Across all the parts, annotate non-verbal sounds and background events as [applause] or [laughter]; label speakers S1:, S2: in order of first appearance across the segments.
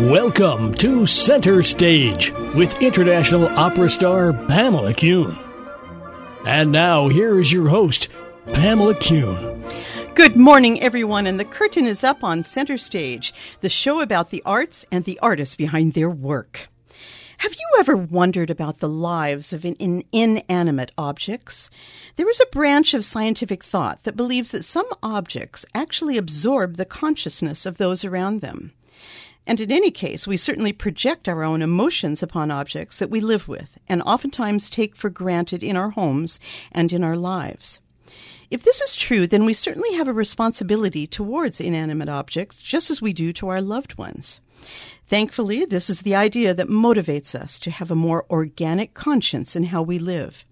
S1: Welcome to Center Stage with international opera star Pamela Kuhn. And now, here is your host, Pamela Kuhn.
S2: Good morning, everyone, and the curtain is up on Center Stage, the show about the arts and the artists behind their work. Have you ever wondered about the lives of in, in inanimate objects? There is a branch of scientific thought that believes that some objects actually absorb the consciousness of those around them. And in any case, we certainly project our own emotions upon objects that we live with and oftentimes take for granted in our homes and in our lives. If this is true, then we certainly have a responsibility towards inanimate objects, just as we do to our loved ones. Thankfully, this is the idea that motivates us to have a more organic conscience in how we live.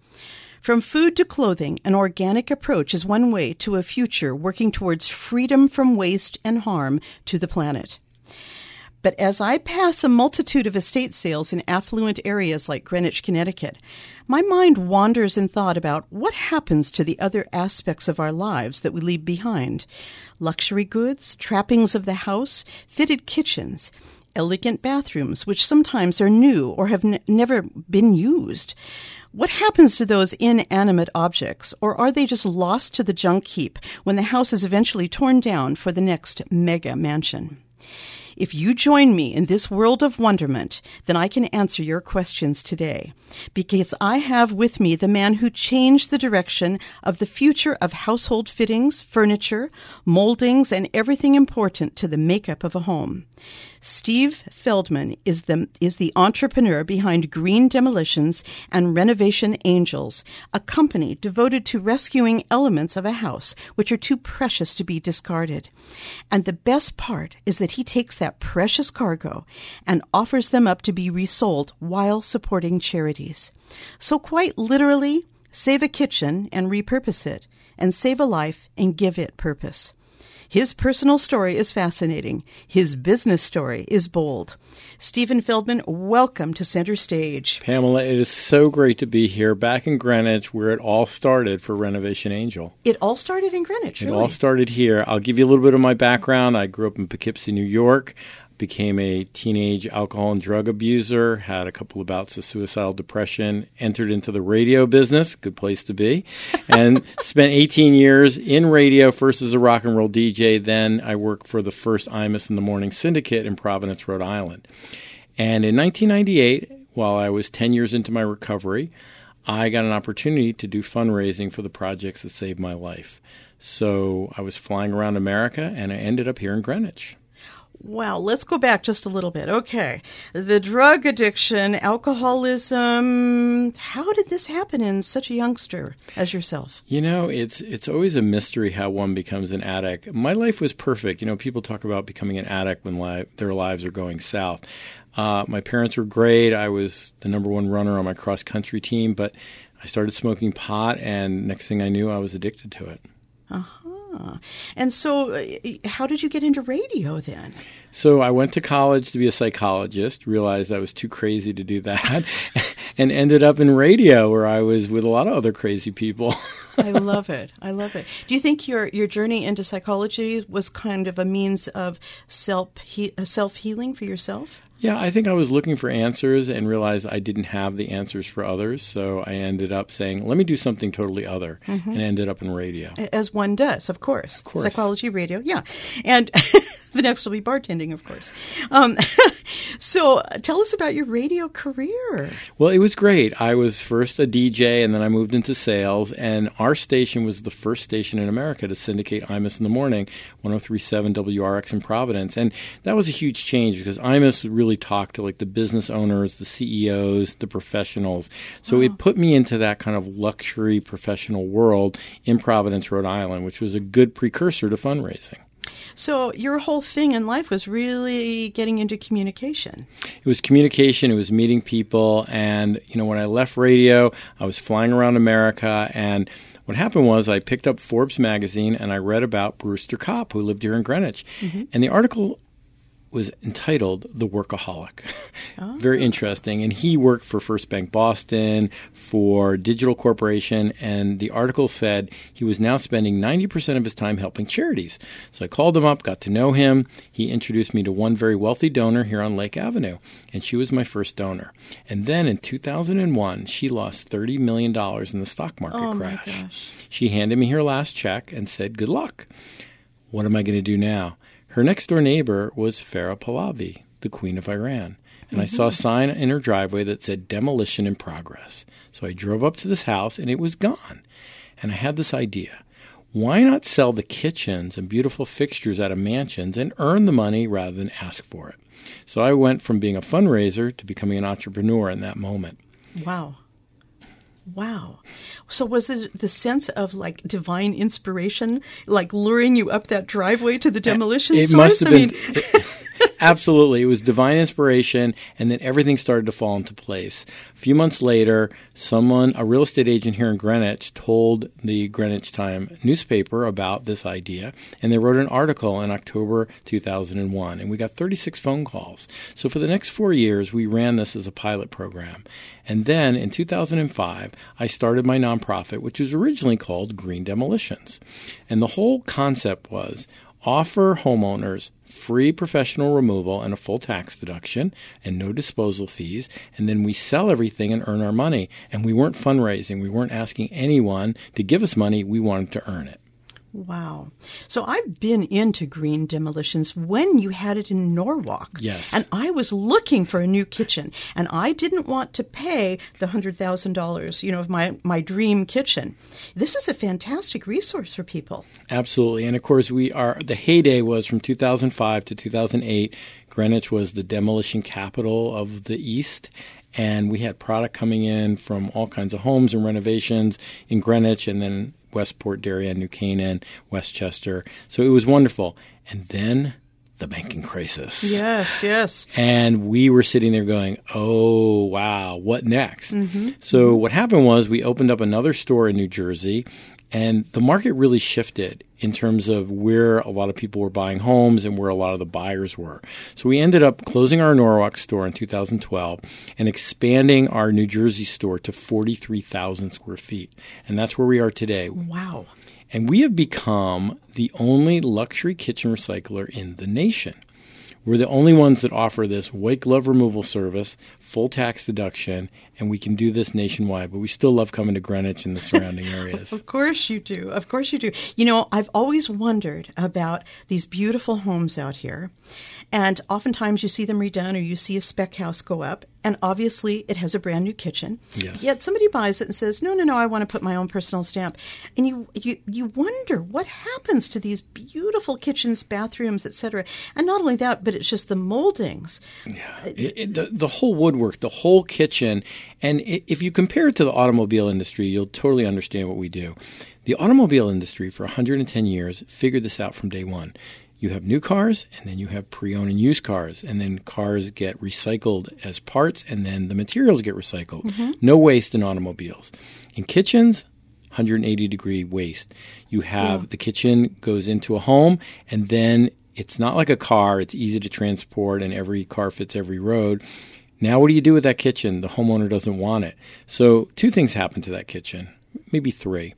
S2: From food to clothing, an organic approach is one way to a future working towards freedom from waste and harm to the planet. But as I pass a multitude of estate sales in affluent areas like Greenwich, Connecticut, my mind wanders in thought about what happens to the other aspects of our lives that we leave behind luxury goods, trappings of the house, fitted kitchens, elegant bathrooms, which sometimes are new or have n- never been used. What happens to those inanimate objects, or are they just lost to the junk heap when the house is eventually torn down for the next mega mansion? If you join me in this world of wonderment, then I can answer your questions today. Because I have with me the man who changed the direction of the future of household fittings, furniture, moldings, and everything important to the makeup of a home. Steve Feldman is the, is the entrepreneur behind Green Demolitions and Renovation Angels, a company devoted to rescuing elements of a house which are too precious to be discarded. And the best part is that he takes that precious cargo and offers them up to be resold while supporting charities. So, quite literally, save a kitchen and repurpose it, and save a life and give it purpose. His personal story is fascinating. His business story is bold. Stephen Feldman, welcome to Center Stage.
S3: Pamela, it is so great to be here back in Greenwich where it all started for Renovation Angel.
S2: It all started in Greenwich,
S3: It
S2: really?
S3: all started here. I'll give you a little bit of my background. I grew up in Poughkeepsie, New York became a teenage alcohol and drug abuser, had a couple of bouts of suicidal depression, entered into the radio business, good place to be, [laughs] and spent 18 years in radio, first as a rock and roll DJ, then I worked for the first Imus in the Morning Syndicate in Providence, Rhode Island. And in 1998, while I was 10 years into my recovery, I got an opportunity to do fundraising for the projects that saved my life. So I was flying around America and I ended up here in Greenwich.
S2: Wow, let's go back just a little bit. Okay. The drug addiction, alcoholism, how did this happen in such a youngster as yourself?
S3: You know, it's it's always a mystery how one becomes an addict. My life was perfect. You know, people talk about becoming an addict when li- their lives are going south. Uh, my parents were great. I was the number one runner on my cross country team, but I started smoking pot, and next thing I knew, I was addicted to it.
S2: And so, uh, how did you get into radio then?
S3: So I went to college to be a psychologist, realized I was too crazy to do that, [laughs] and ended up in radio where I was with a lot of other crazy people.
S2: I [laughs] love it. I love it. Do you think your your journey into psychology was kind of a means of self he, self healing for yourself?
S3: Yeah, I think I was looking for answers and realized I didn't have the answers for others. So I ended up saying, let me do something totally other, mm-hmm. and ended up in radio.
S2: As one does, of course.
S3: Of course.
S2: Psychology, radio, yeah. And [laughs] [laughs] the next will be bartending, of course. Um, [laughs] so tell us about your radio career.
S3: Well, it was great. I was first a DJ, and then I moved into sales. And our station was the first station in America to syndicate Imus in the morning, 1037 WRX in Providence. And that was a huge change because Imus really talked to like the business owners, the CEOs, the professionals. So it put me into that kind of luxury professional world in Providence, Rhode Island, which was a good precursor to fundraising.
S2: So your whole thing in life was really getting into communication.
S3: It was communication, it was meeting people, and you know when I left radio, I was flying around America and what happened was I picked up Forbes magazine and I read about Brewster Kopp, who lived here in Greenwich. Mm-hmm. And the article was entitled The Workaholic. Oh. [laughs] Very interesting. And he worked for First Bank Boston, for Digital Corporation, and the article said he was now spending 90% of his time helping charities. So I called him up, got to know him. He introduced me to one very wealthy donor here on Lake Avenue, and she was my first donor. And then in 2001, she lost $30 million in the stock market
S2: Oh, my
S3: crash.
S2: gosh.
S3: She handed me her last check and said, Good luck. What am I going to do now? Her next door neighbor was Farah Pahlavi, the Queen of Iran. And I saw a mm-hmm. sign in her driveway that said demolition in progress. So I drove up to this house and it was gone. And I had this idea. Why not sell the kitchens and beautiful fixtures out of mansions and earn the money rather than ask for it? So I went from being a fundraiser to becoming an entrepreneur in that moment.
S2: Wow. Wow. So was it the sense of like divine inspiration, like luring you up that driveway to the demolition
S3: it
S2: source?
S3: must have
S2: I
S3: been
S2: mean, [laughs]
S3: absolutely. It was divine inspiration and then everything started to fall into place. A few months later someone a real estate agent here in greenwich told the greenwich time newspaper about this idea and they wrote an article in october 2001 and we got 36 phone calls. So for the next four years we ran this as a pilot program. And then in 2005 i started my nonprofit which was originally called green demolitions. And the whole concept was offer homeowners free professional removal and a full tax deduction and no disposal fees. And then we sell everything and earn our money. And we weren't fundraising. We weren't asking anyone to give us money. We wanted to earn it
S2: wow. So I've been into green demolitions when you had it in Norwalk.
S3: Yes.
S2: And I was looking for a new kitchen and I didn't want to pay the $100,000, you know, of my, my dream kitchen. This is a fantastic resource for people.
S3: Absolutely. And of course, we are, the heyday was from 2005 to 2008. Greenwich was the demolition capital of the East. And we had product coming in from all kinds of homes and renovations in Greenwich and then Westport, Darien, New Canaan, Westchester. So it was wonderful. And then the banking crisis.
S2: Yes, yes.
S3: And we were sitting there going, oh, wow, what next? Mm-hmm. So, what happened was we opened up another store in New Jersey, and the market really shifted in terms of where a lot of people were buying homes and where a lot of the buyers were. So, we ended up closing our Norwalk store in 2012 and expanding our New Jersey store to 43,000 square feet. And that's where we are today.
S2: Wow.
S3: And we have become the only luxury kitchen recycler in the nation. We're the only ones that offer this white glove removal service, full tax deduction, and we can do this nationwide. But we still love coming to Greenwich and the surrounding [laughs] areas.
S2: Of course you do. Of course you do. You know, I've always wondered about these beautiful homes out here. And oftentimes you see them redone or you see a spec house go up, and obviously it has a brand new kitchen.
S3: Yes.
S2: Yet somebody buys it and says, "No, no, no, I want to put my own personal stamp." And you you you wonder what happens to these beautiful kitchens, bathrooms, etc. And not only that, but it's just the moldings.
S3: It, it, the, the whole woodwork, the whole kitchen, and if you compare it to the automobile industry, you'll totally understand what we do. The automobile industry for 110 years figured this out from day one. You have new cars, and then you have pre-owned and used cars, and then cars get recycled as parts, and then the materials get recycled. Mm-hmm. No waste in automobiles. In kitchens, 180 degree waste. You have the kitchen goes into a home, and then it's not like a car. It's easy to transport, and every car fits every road. Now, what do you do with that kitchen? The homeowner doesn't want it. So, two things happen to that kitchen, maybe three.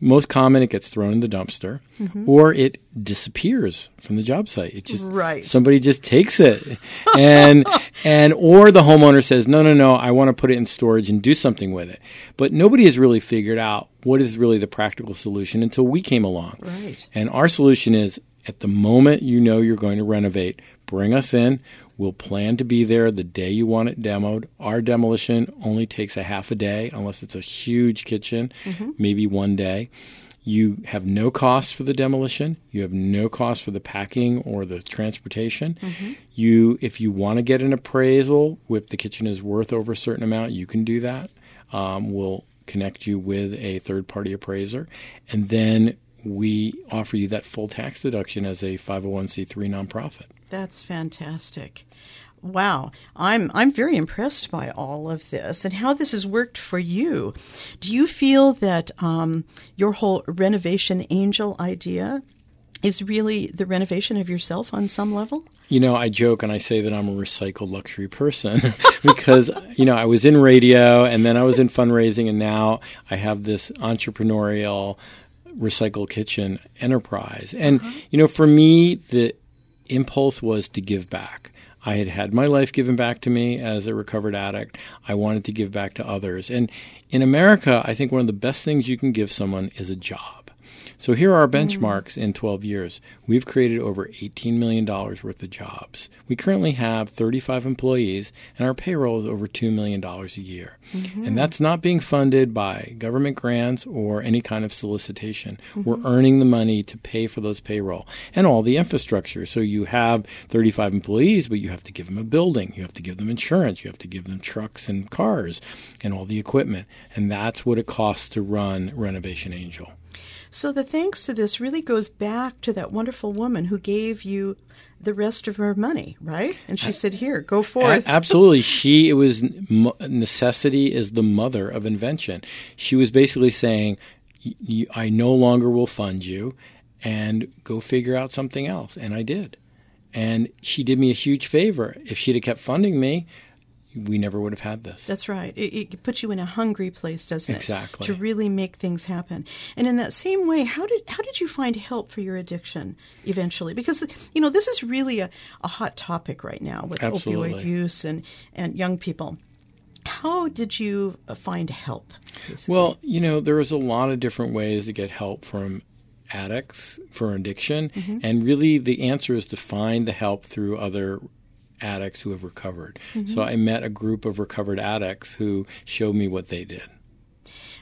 S3: Most common, it gets thrown in the dumpster, mm-hmm. or it disappears from the job site. It just
S2: Right.
S3: somebody just takes it, and [laughs] and or the homeowner says, no, no, no, I want to put it in storage and do something with it. But nobody has really figured out what is really the practical solution until we came along.
S2: Right.
S3: And our solution is at the moment you know you're going to renovate, bring us in. We'll plan to be there the day you want it demoed. Our demolition only takes a half a day, unless it's a huge kitchen, maybe one day. You have no cost for the demolition. You have no cost for the packing or the transportation. You, if you want to get an appraisal, if the kitchen is worth over a certain amount, you can do that. Um, we'll connect you with a third party appraiser, and then we offer you that full tax deduction as a 501c3 nonprofit.
S2: That's fantastic. Wow, I'm I'm very impressed by all of this and how this has worked for you. Do you feel that um, your whole renovation angel idea is really the renovation of yourself on some level?
S3: You know, I joke and I say that I'm a recycled luxury person [laughs] because, you know, I was in radio and then I was in fundraising and now I have this entrepreneurial recycle kitchen enterprise. And, uh-huh. you know, for me, the impulse was to give back. I had had my life given back to me as a recovered addict. I wanted to give back to others. And in America, I think one of the best things you can give someone is a job. So here are our mm. benchmarks mm. in 12 years. We've created over $18 million worth of jobs. We currently have 35 employees, and our payroll is over $2 million a year. Mm-hmm. And that's not being funded by government grants or any kind of solicitation. Mm-hmm. We're earning the money to pay for those payroll and all the infrastructure. So you have 35 employees, but you have to give them a building, you have to give them insurance, you have to give them trucks and cars and all the equipment. And that's what it costs to run Renovation Angel.
S2: So the thanks to this really goes back to that wonderful woman who gave you the rest of her money, right? And she said, "Here, go forth."
S3: Absolutely, she it was necessity is the mother of invention. She was basically saying, "I no longer will fund you, and go figure out something else." And I did, and she did me a huge favor. If she'd have kept funding me, we never would have had this.
S2: That's right. It, it, puts you in a hungry place, doesn't
S3: it? Exactly.
S2: To really make things happen. And in that same way, how did how did you find help for your addiction eventually? Because you know this is really a, a hot topic right now with
S3: Absolutely.
S2: opioid use and and young people. How did you find help?
S3: Basically? Well, you know, there was a lot of different ways to get help from addicts for addiction, mm-hmm. and really the answer is to find the help through other addicts who have recovered. Mm-hmm. So I met a group of recovered addicts who showed me what they did.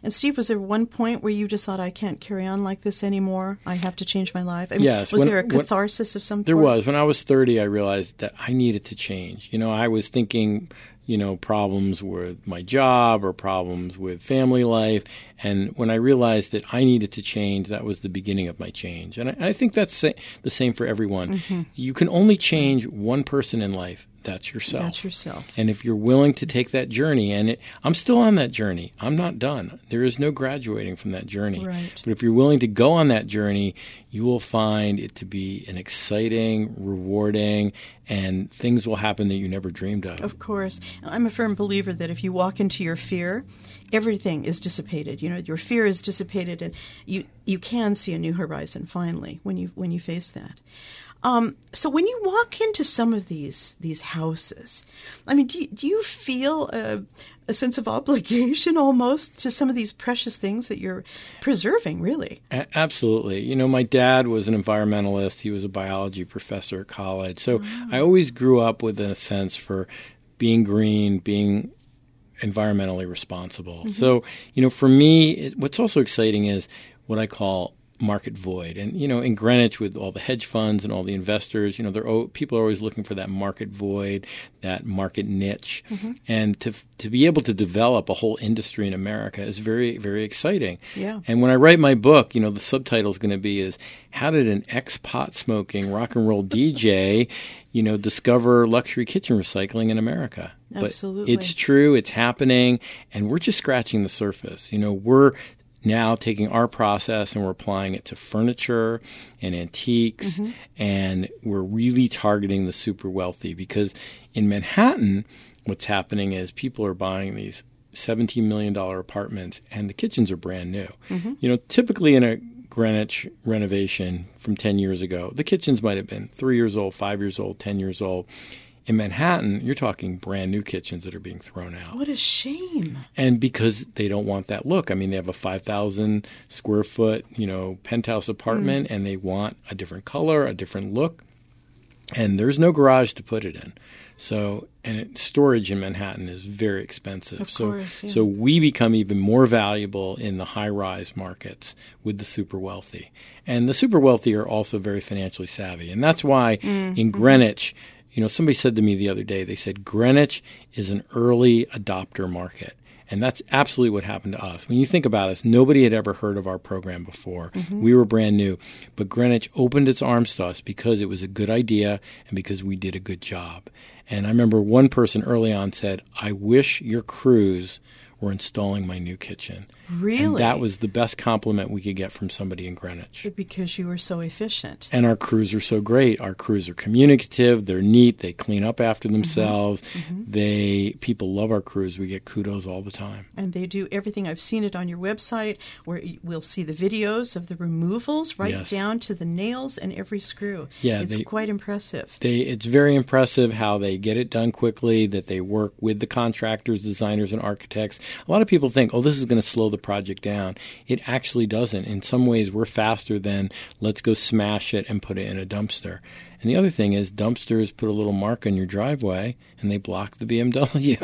S2: And Steve, was there one point where you just thought, I can't carry on like this anymore? I have to change my life? I mean,
S3: yes.
S2: Was when, there a catharsis
S3: when,
S2: of some
S3: There was. When I was 30, I realized that I needed to change. You know, I was thinking you know, problems with my job or problems with family life. And when I realized that I needed to change, that was the beginning of my change. And I, I think that's the same for everyone. Mm-hmm. You can only change one person in life that's yourself.
S2: That's yourself.
S3: And if you're willing to take that journey, and it, I'm still on that journey, I'm not done. There is no graduating from that journey.
S2: Right.
S3: But if you're willing to go on that journey, you will find it to be an exciting, rewarding, and things will happen that you never dreamed of.
S2: Of course. I'm a firm believer that if you walk into your fear, everything is dissipated. You know, your fear is dissipated and you you can see a new horizon finally when you when you face that. Um, so when you walk into some of these these houses, I mean, do you, do you feel a, a, sense of [laughs] obligation almost to some of these precious things that you're preserving? Really,
S3: a- absolutely. You know, my dad was an environmentalist. He was a biology professor at college, so oh. I always grew up with a sense for being green, being environmentally responsible. Mm-hmm. So, you know, for me, it, what's also exciting is what I call market void. And you know, in Greenwich, with all the hedge funds and all the investors, you know, they're people are always looking for that market void, that market niche, mm-hmm. and to to be able to develop a whole industry in America is very very exciting.
S2: Yeah.
S3: And when I write my book, you know, the subtitle is going to be is how did an ex pot smoking rock and roll DJ, [laughs] you know, discover luxury kitchen recycling in America?
S2: Absolutely.
S3: But it's true, it's happening, and we're just scratching the surface. You know, we're now taking our process and we're applying it to furniture and antiques mm-hmm. and we're really targeting the super wealthy because in Manhattan what's happening is people are buying these 17 million dollar apartments and the kitchens are brand new. Mm-hmm. You know, typically in a Greenwich renovation from 10 years ago, the kitchens might have been 3 years old, 5 years old, 10 years old in Manhattan, you're talking brand new kitchens that are being thrown out.
S2: What a shame.
S3: And because they don't want that look. I mean, they have a 5,000 square foot, you know, penthouse apartment mm. and they want a different color, a different look. And there's no garage to put it in. So, and it, storage in Manhattan is very expensive.
S2: Of
S3: so,
S2: course, yeah.
S3: so we become even more valuable in the high-rise markets with the super wealthy, and the super wealthy are also very financially savvy, and that's why mm-hmm. in Greenwich you know, somebody said to me the other day, they said Greenwich is an early adopter market. And that's absolutely what happened to us. When you think about us, nobody had ever heard of our program before. Mm-hmm. We were brand new. But Greenwich opened its arms to us because it was a good idea and because we did a good job. And I remember one person early on said, I wish your crews were installing my new kitchen.
S2: Really?
S3: And that was the best compliment we could get from somebody in Greenwich.
S2: because you were so efficient.
S3: And our crews are so great. Our crews are communicative. They're neat. They clean up after mm-hmm. themselves. Mm-hmm. They people love our crews. We get kudos all the time.
S2: And they do everything. I've seen it on your website where we'll see the videos of the removals right
S3: Yes.
S2: down to the nails and every screw.
S3: Yeah,
S2: it's
S3: they-
S2: quite impressive.
S3: They it's very impressive how they get it done quickly. That they work with the contractors, designers, and architects. A lot of people think, oh, this is going to slow the project down. It actually doesn't. In some ways, we're faster than let's go smash it and put it in a dumpster. And the other thing is, dumpsters put a little mark on your driveway and they block the BMW.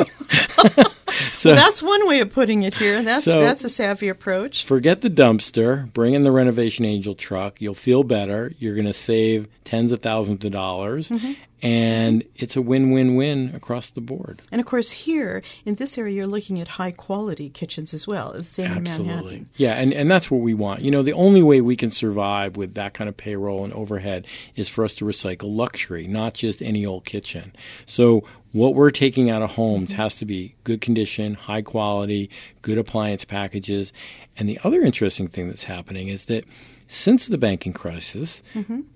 S3: [laughs] so
S2: That's one way of putting it here. That's
S3: So-
S2: that's a savvy approach.
S3: forget the dumpster, bring in the Renovation Angel truck. You'll feel better. You're going to save tens of thousands of dollars. Mm-hmm. And it's a win win win across the board.
S2: And of course, here in this area, you're looking at high quality kitchens as well. The same in Manhattan.
S3: Yeah, and, and that's what we want. You know, the only way we can survive with that kind of payroll and overhead is for us to recycle luxury, not just any old kitchen. So what we're taking out of homes has to be good condition, high quality, good appliance packages. And the other interesting thing that's happening is that since the banking crisis,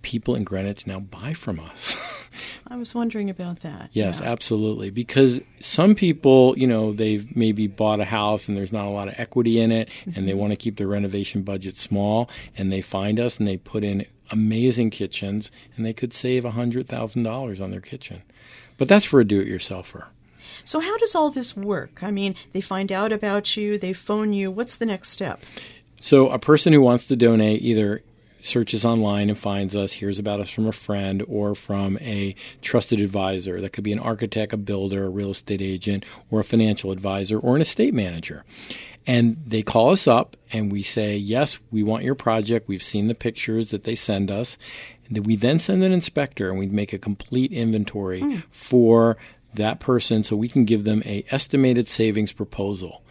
S3: people in Greenwich now buy from us. [laughs]
S2: I was wondering about that.
S3: Yes,
S2: Yeah.
S3: absolutely. Because some people, you know, they've maybe bought a house and there's not a lot of equity in it and
S2: Mm-hmm.
S3: they want to keep their renovation budget small and they find us and they put in amazing kitchens and they could save $100,000 on their kitchen. But that's for a do it yourselfer.
S2: So, how does all this work? I mean, they find out about you, they phone you. What's the next step?
S3: So a person who wants to donate either searches online and finds us, hears about us from a friend or from a trusted advisor. That could be an architect, a builder, a real estate agent, or a financial advisor, or an estate manager. And they call us up and we say, Yes, we want your project. We've seen the pictures that they send us. And we then send an inspector and we make a complete inventory hmm. for that person so we can give them a estimated savings proposal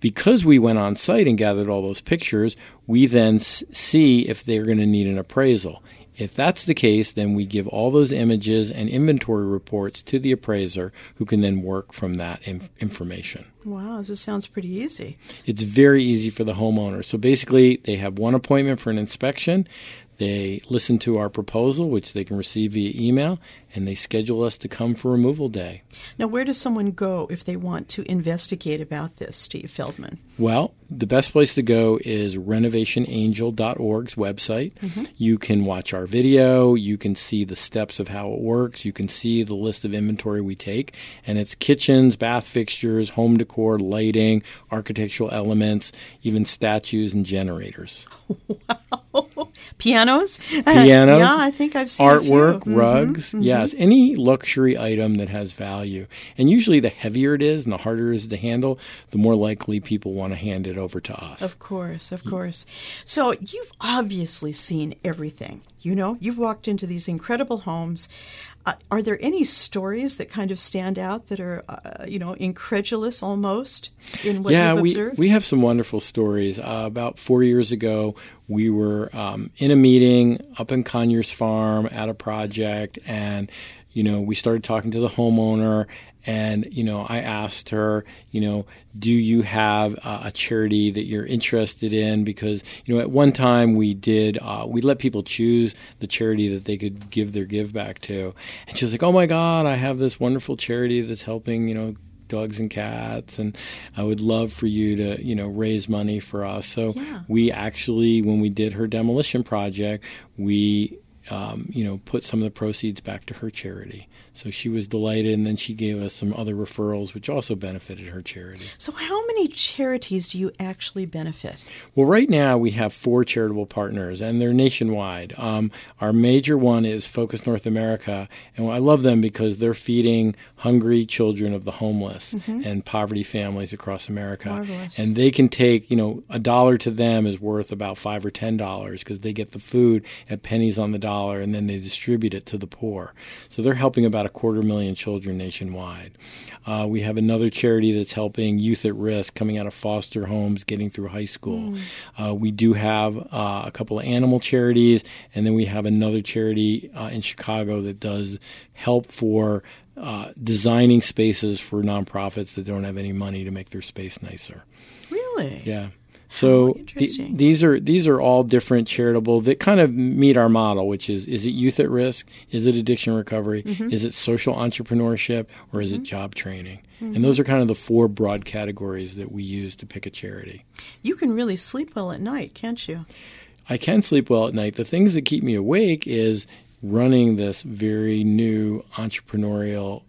S3: because we went on site and gathered all those pictures, we then s- see if they're going to need an appraisal. If that's the case, then we give all those images and inventory reports to the appraiser who can then work from that inf- information.
S2: Wow, this sounds pretty easy.
S3: It's very easy for the homeowner. So basically, they have one appointment for an inspection. They listen to our proposal, which they can receive via email, and they schedule us to come for removal day.
S2: Now, where does someone go if they want to investigate about this, Steve Feldman?
S3: Well, the best place to go is renovationangel.org's website. You can watch our video, you can see the steps of how it works, you can see the list of inventory we take, and it's kitchens, bath fixtures, home decor, lighting, architectural elements, even statues and generators. [laughs] wow.
S2: Pianos?
S3: Pianos, [laughs]
S2: yeah, I think I've seen
S3: artwork.
S2: Mhm,
S3: rugs, any luxury item that has value. And usually the heavier it is and the harder it is to handle, the more likely people want to hand it over to us.
S2: Of course, of course. So you've obviously seen everything. You know, you've walked into these incredible homes. Uh, are there any stories that kind of stand out that are, uh, you know, incredulous almost in what
S3: yeah,
S2: you've
S3: we,
S2: observed?
S3: we have some wonderful stories. Uh, about four years ago, we were um, in a meeting up in Conyers Farm at a project, and you know, we started talking to the homeowner, and you know, I asked her, you know, do you have uh, a charity that you're interested in? Because you know, at one time we did, uh, we let people choose the charity that they could give their give back to, and she was like, oh my God, I have this wonderful charity that's helping, you know dogs and cats and I would love for you to you know raise money for us so
S2: Yeah.
S3: we actually when we did her demolition project we um, you know put some of the proceeds back to her charity so she was delighted and then she gave us some other referrals which also benefited her charity
S2: so how many charities do you actually benefit?
S3: well, right now we have four charitable partners, and they're nationwide. Um, our major one is Focus North America, and I love them because they're feeding hungry children of the homeless and poverty families across America.
S2: Marvelous.
S3: And they can take, you know, a dollar to them is worth about five or ten dollars because they get the food at pennies on the dollar, and then they distribute it to the poor. So they're helping about a quarter million children nationwide. Uh, we have another charity that's helping youth at risk coming out of foster homes, getting through high school. Uh, we do have uh, a couple of animal charities, and then we have another charity uh, in Chicago that does help for uh, designing spaces for nonprofits that don't have any money to make their space nicer.
S2: Really?
S3: Yeah. So
S2: interesting.
S3: these are these are all different charitable that kind of meet our model, which is is it youth at risk, is it addiction recovery, mm-hmm. is it social entrepreneurship, or is it mm-hmm. job training? And mm-hmm. those are kind of the four broad categories that we use to pick a charity.
S2: You can really sleep well at night, can't you?
S3: I can sleep well at night. The things that keep me awake is running this very new entrepreneurial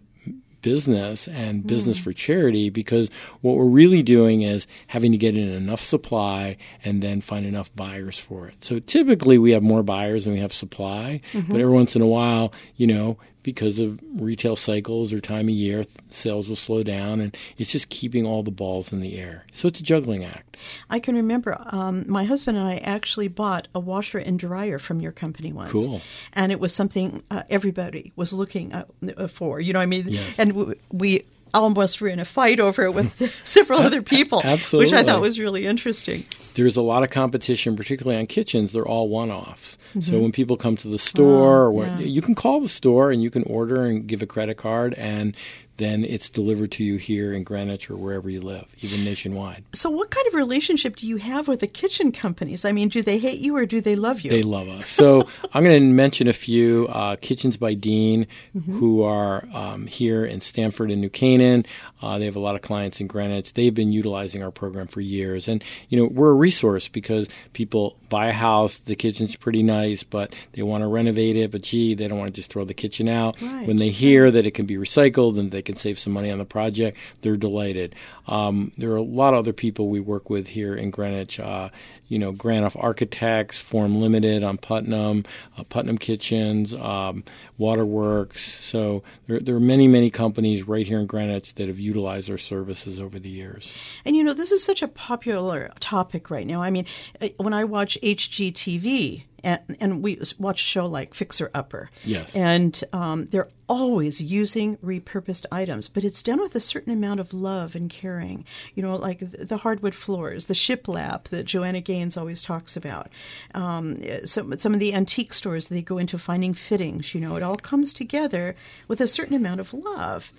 S3: business and business mm. for charity because what we're really doing is having to get in enough supply and then find enough buyers for it. So typically we have more buyers than we have supply, but mm-hmm. every once in a while, you know, because of retail cycles or time of year, sales will slow down, and it's just keeping all the balls in the air. So it's a juggling act.
S2: I can remember um, my husband and I actually bought a washer and dryer from your company once.
S3: Cool.
S2: And it was something uh, everybody was looking uh, for. You know what I mean?
S3: Yes.
S2: And w- we almost were in a fight over it with [laughs] several other people, which I thought was really interesting.
S3: there's a lot of competition, particularly on kitchens. They're all one-offs. So mm-hmm. when people come to the store, or when,
S2: yeah.
S3: you can call the store and you can order and give a credit card, and then it's delivered to you here in Greenwich or wherever you live, even nationwide.
S2: So, what kind of relationship do you have with the kitchen companies? I mean, do they hate you or do they love you?
S3: They love us. So [laughs] I'm going to mention a few uh, Kitchens by Deane, who are um, here in Stamford and New Canaan. Uh, they have a lot of clients in Greenwich. They've been utilizing our program for years, and you know we're a resource because people buy a house, the kitchen's pretty nice, but they want to renovate it. But gee, they don't want to just throw the kitchen out.
S2: Right.
S3: When they hear that it can be recycled and they can save some money on the project, they're delighted. Um, there are a lot of other people we work with here in Greenwich. Uh, you know, Granoff Architects, Form Limited on Putnam, uh, Putnam Kitchens, um, Waterworks. So there, there are many, many companies right here in Greenwich that have utilized our services over the years.
S2: And you know, this is such a popular topic right now. I mean, uh, when I watch HGTV, and, and we watch a show like Fixer Upper,
S3: Yes.
S2: and um, they're always using repurposed items, but it's done with a certain amount of love and caring. You know, like the hardwood floors, the shiplap that Joanna Gaines always talks about. Um, some some of the antique stores they go into finding fittings. You know, it all comes together with a certain amount of love.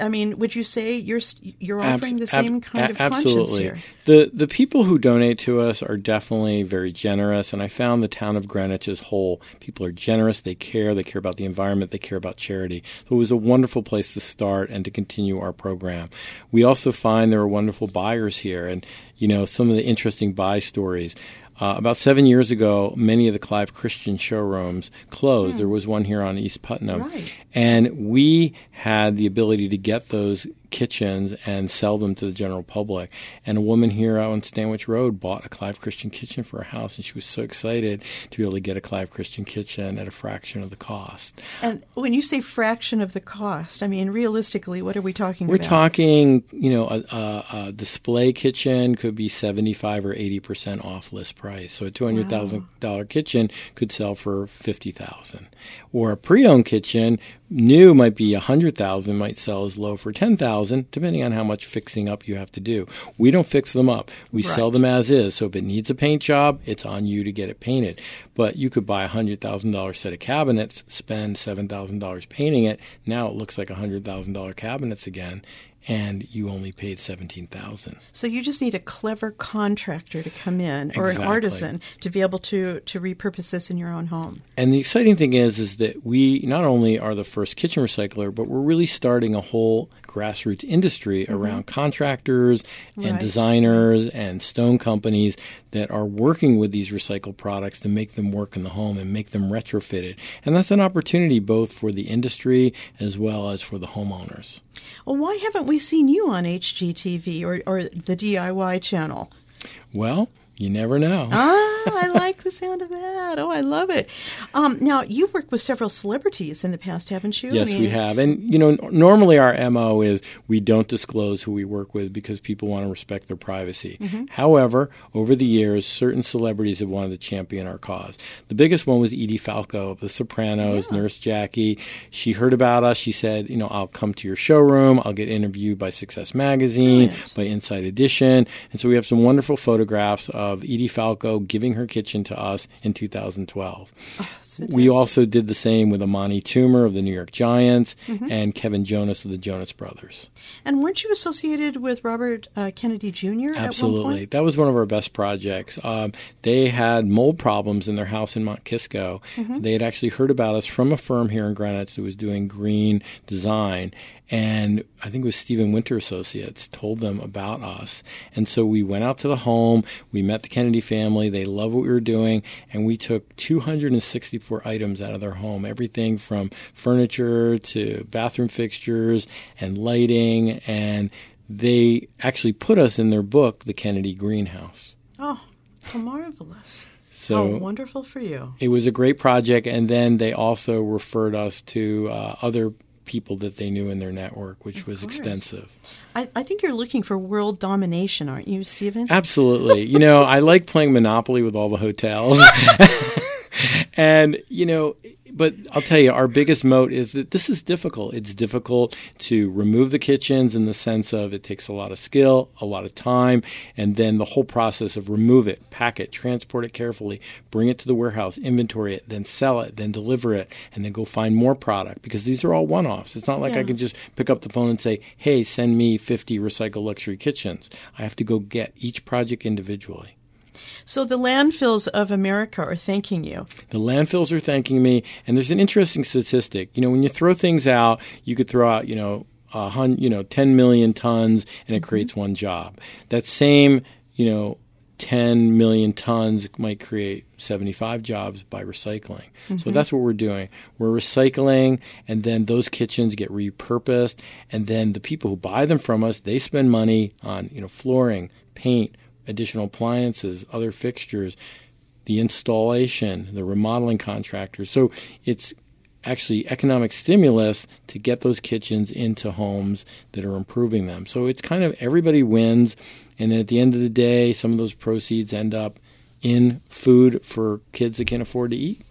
S2: I mean, would you say you're you're offering the
S3: Abs- ab-
S2: same kind of conscience
S3: absolutely.
S2: here?
S3: The the people who donate to us are definitely very generous, and I found the town of Greenwich as whole. People are generous. They care. They care about the environment. They care about charity. So it was a wonderful place to start and to continue our program. We also find there are wonderful buyers here, and you know some of the interesting buy stories. Uh, about seven years ago, many of the Clive Christian showrooms closed. There was one here on East Putnam.
S2: Right.
S3: And we had the ability to get those kitchens and sell them to the general public. And a woman here out on Stanwich Road bought a Clive Christian kitchen for her house, and she was so excited to be able to get a Clive Christian kitchen at a fraction of the cost.
S2: And when you say fraction of the cost, I mean realistically, what are we talking
S3: We're
S2: about?
S3: talking, you know, a, a, a display kitchen could be 75 or 80% off list price. So a $200,000 kitchen could sell for 50000 Or a pre-owned kitchen, new might be 100000 might sell as low for 10000 depending on how much fixing up you have to do. We don't fix them up. We sell them as is. So if it needs a paint job, it's on you to get it painted. But you could buy a $100,000 set of cabinets, spend $7,000 painting it. Now it looks like a $100,000 cabinets again and you only paid 17,000.
S2: So you just need a clever contractor to come in or an artisan to be able to to repurpose this in your own home.
S3: And the exciting thing is is that we not only are the first kitchen recycler, but we're really starting a whole grassroots industry around contractors and
S2: Right.
S3: designers and stone companies that are working with these recycled products to make them work in the home and make them retrofitted. And that's an opportunity both for the industry as well as for the homeowners.
S2: Well, why haven't we seen you on HGTV or, or the DIY channel?
S3: Well, you never know.
S2: Ah, I like the sound of that. Oh, I love it. Um, now, you've worked with several celebrities in the past, haven't you? I
S3: Yes,
S2: mean,
S3: we have. And, you know, n- normally our MO is we don't disclose who we work with because people want to respect their privacy. However, over the years, certain celebrities have wanted to champion our cause. The biggest one was Edie Falco of The Sopranos, Nurse Jackie. She heard about us. She said, you know, I'll come to your showroom. I'll get interviewed by Success Magazine,
S2: Brilliant.
S3: by Inside Edition. And so we have some wonderful photographs of Edie Falco giving her kitchen to us in 2012.
S2: Oh,
S3: we also did the same with Amani Toomer of the New York Giants mm-hmm. and Kevin Jonas of the Jonas Brothers.
S2: And weren't you associated with Robert uh, Kennedy Jr.
S3: Absolutely, that was one of our best projects. Um, they had mold problems in their house in Mount Kisco. Mm-hmm. They had actually heard about us from a firm here in Greenwich that was doing green design, and I think it was Steven Winter Associates told them about us. And so we went out to the home, we met the Kennedy family, they loved what we were doing, and we took 264 items out of their home, everything from furniture to bathroom fixtures and lighting, and they actually put us in their book, The Kennedy Greenhouse.
S2: Oh, how marvelous. So how wonderful for you.
S3: It was a great project, and then they also referred us to uh, other people that they knew in their network, which of was course. extensive.
S2: I, I, think you're looking for world domination, aren't you, Stephen?
S3: Absolutely. you know, I like playing Monopoly with all the hotels. [laughs] [laughs] and, you know, but I'll tell you, our biggest moat is that this is difficult. It's difficult to remove the kitchens in the sense of it takes a lot of skill, a lot of time, and then the whole process of remove it, pack it, transport it carefully, bring it to the warehouse, inventory it, then sell it, then deliver it, and then go find more product because these are all one offs. It's not like yeah. I can just pick up the phone and say, hey, send me 50 recycled luxury kitchens. I have to go get each project individually.
S2: So the landfills of America are thanking you.
S3: The landfills are thanking me. And there's an interesting statistic. You know, when you throw things out, you could throw out, you know, a hun- you know, 10 million tons and it mm-hmm. creates one job. That same, you know, 10 million tons might create 75 jobs by recycling. Mm-hmm. So that's what we're doing. We're recycling, and then those kitchens get repurposed, and then the people who buy them from us, they spend money on you know flooring, paint, additional appliances, other fixtures, the installation, the remodeling contractors. So it's actually economic stimulus to get those kitchens into homes that are improving them. So it's kind of everybody wins. And then at the end of the day, some of those proceeds end up in food for kids that can't afford to eat.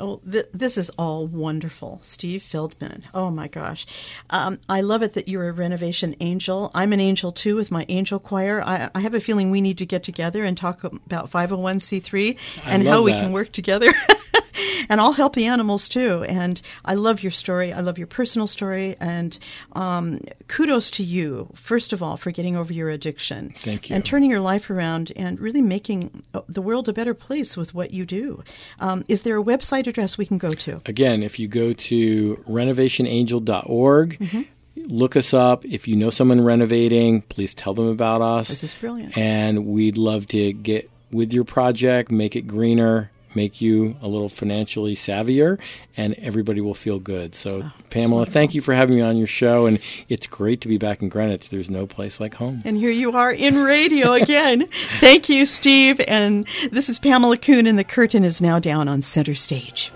S2: Oh, th- this is all wonderful. Steve Feldman. Oh my gosh. Um, I love it that you're a renovation angel. I'm an angel too with my angel choir. I, I have a feeling we need to get together and talk about 501c3 and how we can work together. [laughs] and I'll help the animals too. And I love your story. I love your personal story. And um, kudos to you, first of all, for getting over your addiction.
S3: Thank you.
S2: And turning your life around and really making uh, the world a better place with what you do. Um, is there a website address we can go to?
S3: Again, if you go to renovationangel.org, mm-hmm look us up. If you know someone renovating, please tell them about us.
S2: This is brilliant.
S3: And we'd love to get with your project, make it greener, make you a little financially savvier, and everybody will feel good. So, oh, Pamela, thank you for having me on your show, and it's great to be back in Greenwich. There's no place like home.
S2: And here you are in radio again. [laughs] thank you, Steve. And this is Pamela Kuhn, and the curtain is now down on center stage.